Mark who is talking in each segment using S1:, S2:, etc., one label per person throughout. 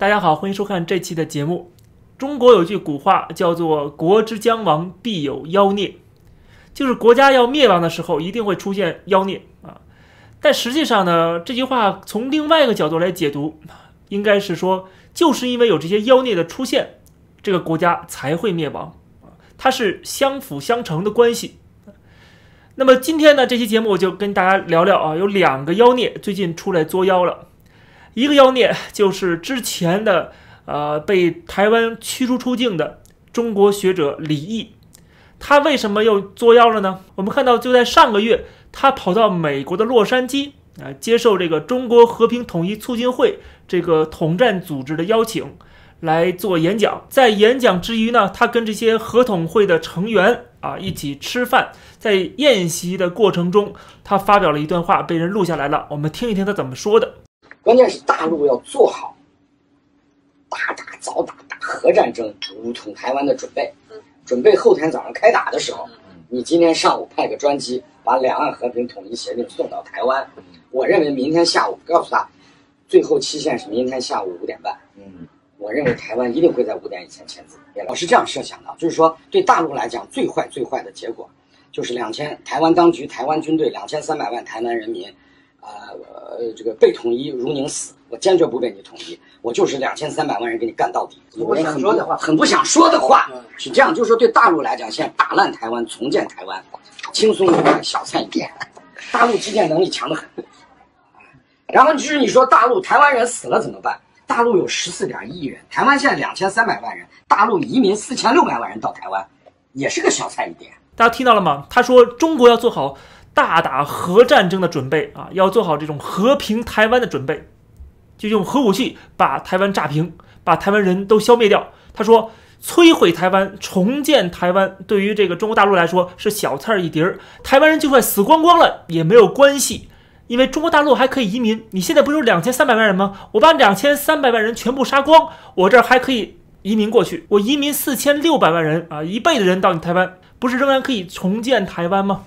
S1: 大家好，欢迎收看这期的节目。中国有句古话叫做“国之将亡，必有妖孽”，就是国家要灭亡的时候，一定会出现妖孽啊。但实际上呢，这句话从另外一个角度来解读，应该是说，就是因为有这些妖孽的出现，这个国家才会灭亡啊。它是相辅相成的关系。那么今天呢，这期节目我就跟大家聊聊啊，有两个妖孽最近出来作妖了。一个妖孽就是之前的呃被台湾驱逐出境的中国学者李毅，他为什么又作妖了呢？我们看到就在上个月，他跑到美国的洛杉矶啊，接受这个中国和平统一促进会这个统战组织的邀请来做演讲。在演讲之余呢，他跟这些合统会的成员啊一起吃饭。在宴席的过程中，他发表了一段话，被人录下来了。我们听一听他怎么说的。
S2: 关键是大陆要做好大打早打打核战争、武统台湾的准备，准备后天早上开打的时候，你今天上午派个专机把两岸和平统一协定送到台湾。我认为明天下午告诉他，最后期限是明天下午五点半。嗯，我认为台湾一定会在五点以前签字。我是这样设想的，就是说对大陆来讲，最坏最坏的结果。就是两千台湾当局、台湾军队两千三百万台湾人民，呃呃，这个被统一如宁死，我坚决不被你统一，我就是两千三百万人给你干到底。
S3: 不想说的话，
S2: 很不想说的话，是这样，就是说对大陆来讲，现在打烂台湾，重建台湾，轻松一点，小菜一碟。大陆基建能力强得很。然后就是你说大陆台湾人死了怎么办？大陆有十四点一亿人，台湾现在两千三百万人，大陆移民四千六百万人到台湾，也是个小菜一碟。
S1: 大家听到了吗？他说中国要做好大打核战争的准备啊，要做好这种和平台湾的准备，就用核武器把台湾炸平，把台湾人都消灭掉。他说摧毁台湾，重建台湾，对于这个中国大陆来说是小菜一碟儿。台湾人就算死光光了也没有关系，因为中国大陆还可以移民。你现在不是有两千三百万人吗？我把两千三百万人全部杀光，我这儿还可以移民过去。我移民四千六百万人啊，一倍的人到你台湾。不是仍然可以重建台湾吗？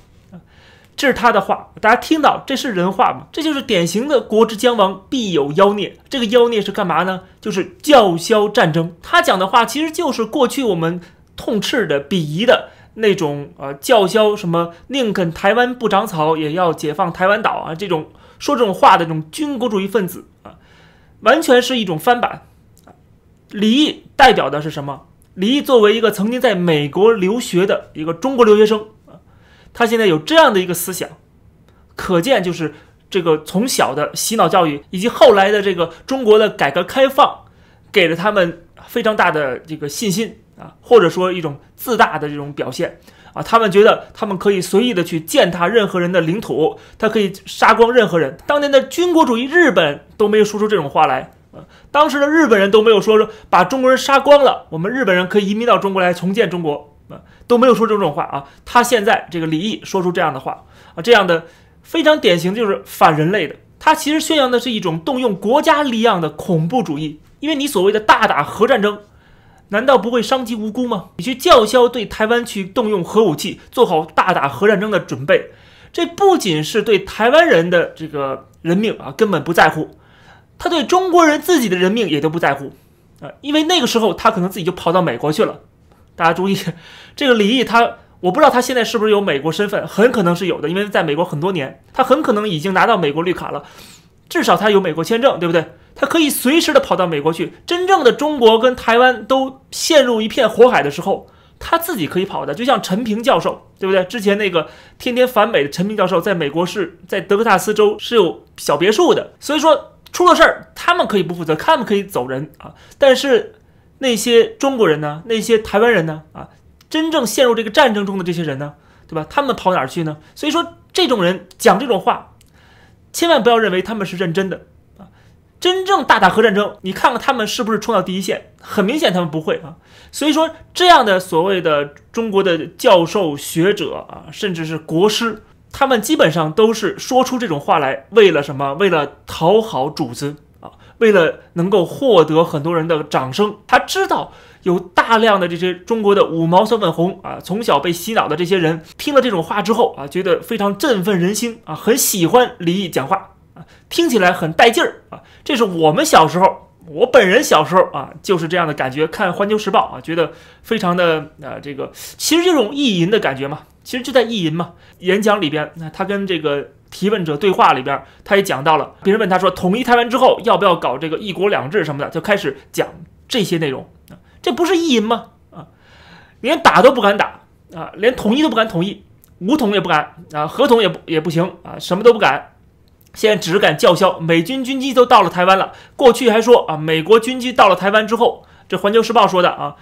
S1: 这是他的话，大家听到这是人话吗？这就是典型的“国之将亡，必有妖孽”。这个妖孽是干嘛呢？就是叫嚣战争。他讲的话其实就是过去我们痛斥的、鄙夷的那种呃叫嚣什么宁肯台湾不长草，也要解放台湾岛啊这种说这种话的这种军国主义分子啊，完全是一种翻版。李毅代表的是什么？李毅作为一个曾经在美国留学的一个中国留学生，他现在有这样的一个思想，可见就是这个从小的洗脑教育，以及后来的这个中国的改革开放，给了他们非常大的这个信心啊，或者说一种自大的这种表现啊，他们觉得他们可以随意的去践踏任何人的领土，他可以杀光任何人。当年的军国主义日本都没有说出这种话来。当时的日本人都没有说说把中国人杀光了，我们日本人可以移民到中国来重建中国，都没有说这种话啊。他现在这个李毅说出这样的话啊，这样的非常典型就是反人类的。他其实宣扬的是一种动用国家力量的恐怖主义，因为你所谓的大打核战争，难道不会伤及无辜吗？你去叫嚣对台湾去动用核武器，做好大打核战争的准备，这不仅是对台湾人的这个人命啊，根本不在乎。他对中国人自己的人命也都不在乎，啊，因为那个时候他可能自己就跑到美国去了。大家注意，这个李毅他，我不知道他现在是不是有美国身份，很可能是有的，因为在美国很多年，他很可能已经拿到美国绿卡了，至少他有美国签证，对不对？他可以随时的跑到美国去。真正的中国跟台湾都陷入一片火海的时候，他自己可以跑的，就像陈平教授，对不对？之前那个天天反美的陈平教授，在美国是在德克萨斯州是有小别墅的，所以说。出了事儿，他们可以不负责，他们可以走人啊。但是那些中国人呢？那些台湾人呢？啊，真正陷入这个战争中的这些人呢？对吧？他们跑哪儿去呢？所以说，这种人讲这种话，千万不要认为他们是认真的啊。真正大打核战争，你看看他们是不是冲到第一线？很明显，他们不会啊。所以说，这样的所谓的中国的教授、学者啊，甚至是国师。他们基本上都是说出这种话来，为了什么？为了讨好主子，为了能够获得很多人的掌声。他知道有大量的这些中国的五毛小粉红啊，从小被洗脑的这些人，听了这种话之后啊，觉得非常振奋人心啊，很喜欢李毅讲话啊，听起来很带劲儿啊。这是我们小时候我本人小时候啊就是这样的感觉，看《环球时报》啊，觉得非常的啊这个，其实这种意淫的感觉嘛，其实就在意淫嘛。演讲里边，那他跟这个提问者对话里边，他也讲到了，别人问他说统一台湾之后要不要搞这个一国两制什么的，就开始讲这些内容啊，这不是意淫吗？啊，连打都不敢打啊，连统一都不敢统一，武统也不敢啊，合统也不也不行啊，什么都不敢。现在只敢叫嚣，美军军机都到了台湾了。过去还说啊，美国军机到了台湾之后，这《环球时报》说的啊，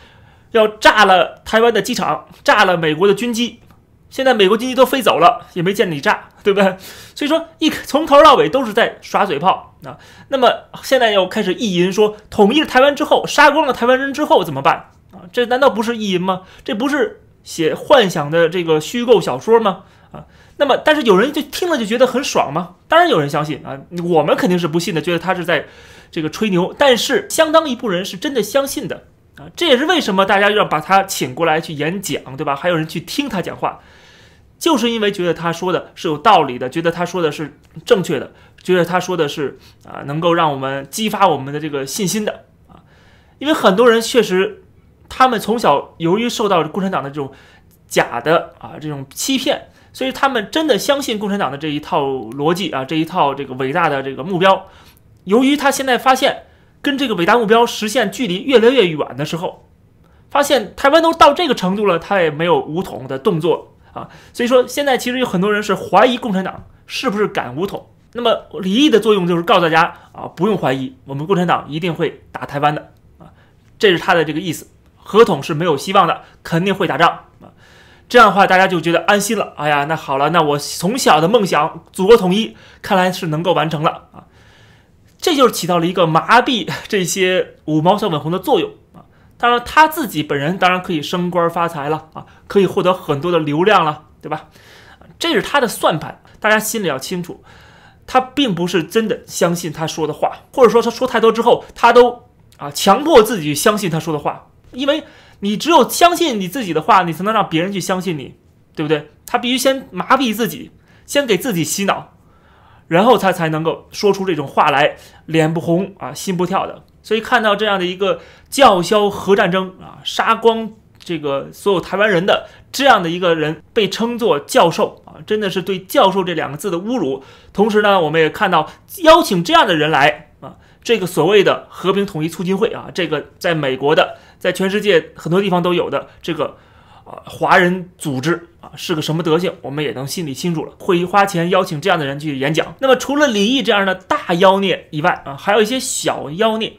S1: 要炸了台湾的机场，炸了美国的军机。现在美国军机都飞走了，也没见你炸，对不对？所以说一从头到尾都是在耍嘴炮啊。那么现在又开始意淫说，统一了台湾之后，杀光了台湾人之后怎么办啊？这难道不是意淫吗？这不是写幻想的这个虚构小说吗？啊？那么，但是有人就听了就觉得很爽吗？当然有人相信啊，我们肯定是不信的，觉得他是在这个吹牛。但是相当一部分人是真的相信的啊，这也是为什么大家要把他请过来去演讲，对吧？还有人去听他讲话，就是因为觉得他说的是有道理的，觉得他说的是正确的，觉得他说的是啊，能够让我们激发我们的这个信心的啊。因为很多人确实，他们从小由于受到共产党的这种假的啊这种欺骗。所以他们真的相信共产党的这一套逻辑啊，这一套这个伟大的这个目标。由于他现在发现跟这个伟大目标实现距离越来越远的时候，发现台湾都到这个程度了，他也没有武统的动作啊。所以说现在其实有很多人是怀疑共产党是不是敢武统。那么李毅的作用就是告诉大家啊，不用怀疑，我们共产党一定会打台湾的啊，这是他的这个意思。合统是没有希望的，肯定会打仗啊。这样的话，大家就觉得安心了。哎呀，那好了，那我从小的梦想祖国统一，看来是能够完成了啊！这就是起到了一个麻痹这些五毛小粉红的作用。当然，他自己本人当然可以升官发财了啊，可以获得很多的流量了，对吧？这是他的算盘，大家心里要清楚。他并不是真的相信他说的话，或者说他说太多之后，他都啊强迫自己相信他说的话，因为。你只有相信你自己的话，你才能让别人去相信你，对不对？他必须先麻痹自己，先给自己洗脑，然后他才能够说出这种话来，脸不红啊，心不跳的。所以看到这样的一个叫嚣核战争啊，杀光这个所有台湾人的这样的一个人，被称作教授啊，真的是对“教授”这两个字的侮辱。同时呢，我们也看到邀请这样的人来啊，这个所谓的和平统一促进会啊，这个在美国的。在全世界很多地方都有的这个，啊，华人组织啊是个什么德行，我们也能心里清楚了。会花钱邀请这样的人去演讲。那么除了李毅这样的大妖孽以外啊，还有一些小妖孽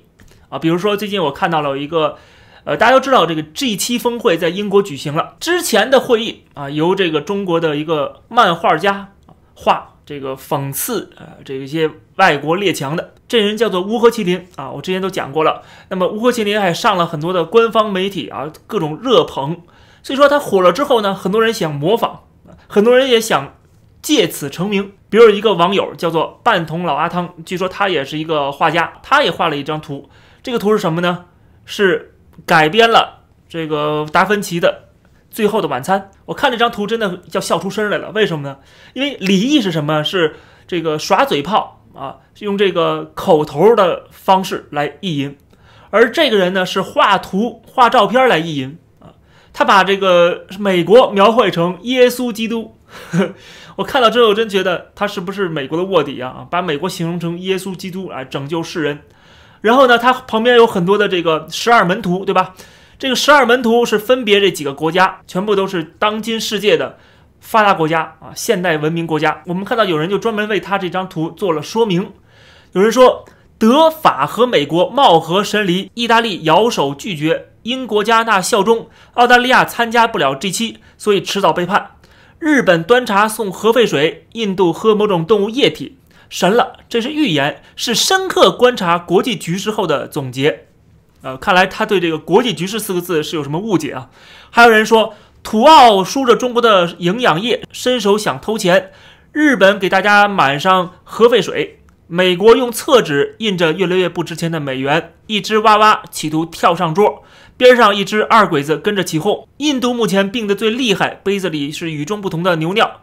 S1: 啊，比如说最近我看到了一个，呃，大家都知道这个 G7 峰会在英国举行了，之前的会议啊，由这个中国的一个漫画家画。这个讽刺啊，这一些外国列强的这人叫做乌合麒麟啊，我之前都讲过了。那么乌合麒麟还上了很多的官方媒体啊，各种热捧。所以说他火了之后呢，很多人想模仿，很多人也想借此成名。比如一个网友叫做半桶老阿汤，据说他也是一个画家，他也画了一张图。这个图是什么呢？是改编了这个达芬奇的。最后的晚餐，我看这张图真的要笑出声来了。为什么呢？因为李毅是什么？是这个耍嘴炮啊，用这个口头的方式来意淫，而这个人呢是画图、画照片来意淫啊。他把这个美国描绘成耶稣基督，我看到之后真觉得他是不是美国的卧底啊？把美国形容成耶稣基督来拯救世人，然后呢，他旁边有很多的这个十二门徒，对吧？这个十二门徒是分别这几个国家，全部都是当今世界的发达国家啊，现代文明国家。我们看到有人就专门为他这张图做了说明。有人说，德法和美国貌合神离，意大利摇手拒绝，英国加拿大效忠，澳大利亚参加不了 G7，所以迟早背叛。日本端茶送核废水，印度喝某种动物液体，神了！这是预言，是深刻观察国际局势后的总结。呃，看来他对这个“国际局势”四个字是有什么误解啊？还有人说，土澳输着中国的营养液，伸手想偷钱；日本给大家满上核废水；美国用厕纸印着越来越不值钱的美元；一只娃娃企图跳上桌，边上一只二鬼子跟着起哄；印度目前病得最厉害，杯子里是与众不同的牛尿；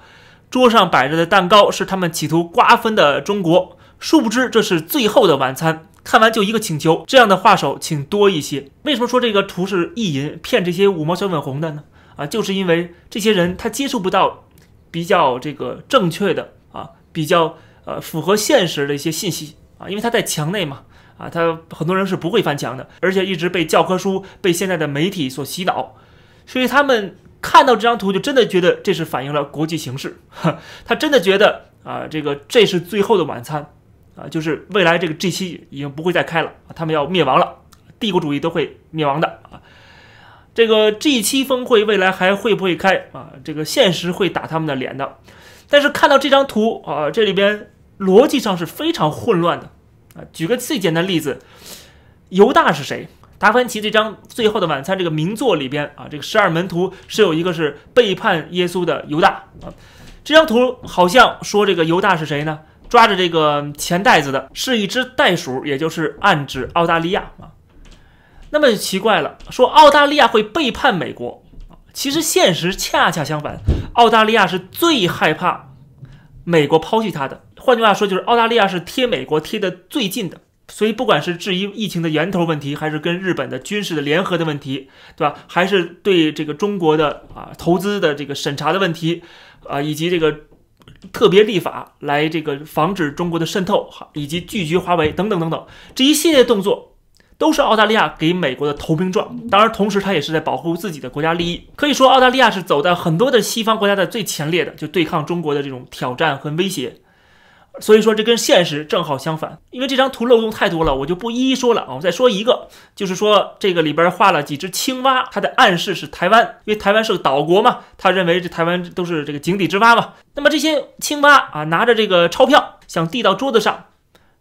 S1: 桌上摆着的蛋糕是他们企图瓜分的中国。殊不知这是最后的晚餐，看完就一个请求，这样的画手请多一些。为什么说这个图是意淫骗这些五毛小粉红的呢？啊，就是因为这些人他接触不到比较这个正确的啊，比较呃符合现实的一些信息啊，因为他在墙内嘛。啊，他很多人是不会翻墙的，而且一直被教科书、被现在的媒体所洗脑，所以他们看到这张图就真的觉得这是反映了国际形势，他真的觉得啊，这个这是最后的晚餐，啊，就是未来这个 G 七已经不会再开了，他们要灭亡了，帝国主义都会灭亡的啊。这个 G 七峰会未来还会不会开啊？这个现实会打他们的脸的。但是看到这张图啊，这里边逻辑上是非常混乱的啊。举个最简单例子，犹大是谁？达芬奇这张《最后的晚餐》这个名作里边啊，这个十二门徒是有一个是背叛耶稣的犹大啊。这张图好像说这个犹大是谁呢？抓着这个钱袋子的是一只袋鼠，也就是暗指澳大利亚啊。那么奇怪了，说澳大利亚会背叛美国？其实现实恰恰相反，澳大利亚是最害怕美国抛弃他的。换句话说，就是澳大利亚是贴美国贴的最近的，所以不管是质疑疫情的源头问题，还是跟日本的军事的联合的问题，对吧？还是对这个中国的啊投资的这个审查的问题，啊，以及这个特别立法来这个防止中国的渗透，以及拒绝华为等等等等这一系列动作。都是澳大利亚给美国的投名状，当然，同时他也是在保护自己的国家利益。可以说，澳大利亚是走在很多的西方国家的最前列的，就对抗中国的这种挑战和威胁。所以说，这跟现实正好相反。因为这张图漏洞太多了，我就不一一说了啊。我再说一个，就是说这个里边画了几只青蛙，它的暗示是台湾，因为台湾是个岛国嘛，他认为这台湾都是这个井底之蛙嘛。那么这些青蛙啊，拿着这个钞票想递到桌子上。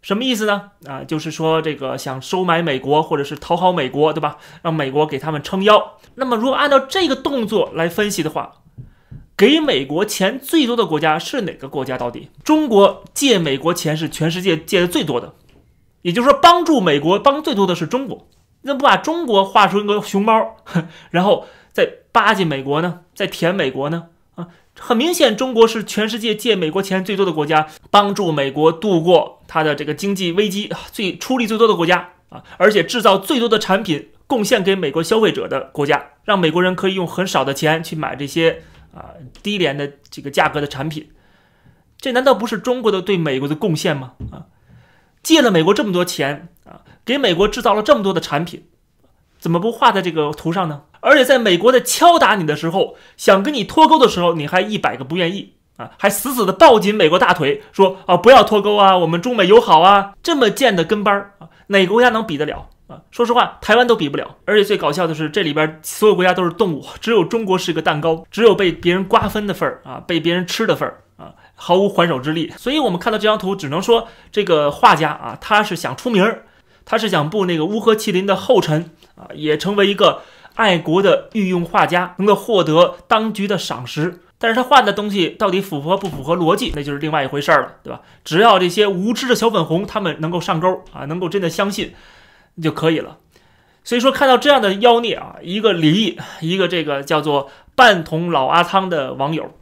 S1: 什么意思呢？啊，就是说这个想收买美国，或者是讨好美国，对吧？让美国给他们撑腰。那么，如果按照这个动作来分析的话，给美国钱最多的国家是哪个国家？到底中国借美国钱是全世界借的最多的，也就是说，帮助美国帮最多的是中国。那不把中国画出一个熊猫，然后再巴结美国呢？再舔美国呢？啊很明显，中国是全世界借美国钱最多的国家，帮助美国度过它的这个经济危机，最出力最多的国家啊，而且制造最多的产品贡献给美国消费者的国家，让美国人可以用很少的钱去买这些啊低廉的这个价格的产品，这难道不是中国的对美国的贡献吗？啊，借了美国这么多钱啊，给美国制造了这么多的产品。怎么不画在这个图上呢？而且在美国的敲打你的时候，想跟你脱钩的时候，你还一百个不愿意啊，还死死的抱紧美国大腿，说啊不要脱钩啊，我们中美友好啊，这么贱的跟班儿啊，哪个国家能比得了啊？说实话，台湾都比不了。而且最搞笑的是，这里边所有国家都是动物，只有中国是个蛋糕，只有被别人瓜分的份儿啊，被别人吃的份儿啊，毫无还手之力。所以我们看到这张图，只能说这个画家啊，他是想出名儿。他是想步那个乌合麒麟的后尘啊，也成为一个爱国的御用画家，能够获得当局的赏识。但是他画的东西到底符合不符合逻辑，那就是另外一回事儿了，对吧？只要这些无知的小粉红他们能够上钩啊，能够真的相信就可以了。所以说，看到这样的妖孽啊，一个李，一个这个叫做半桶老阿汤的网友，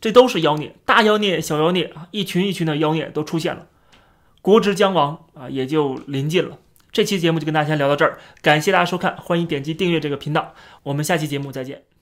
S1: 这都是妖孽，大妖孽、小妖孽啊，一群一群的妖孽都出现了。国之将亡啊，也就临近了。这期节目就跟大家聊到这儿，感谢大家收看，欢迎点击订阅这个频道，我们下期节目再见。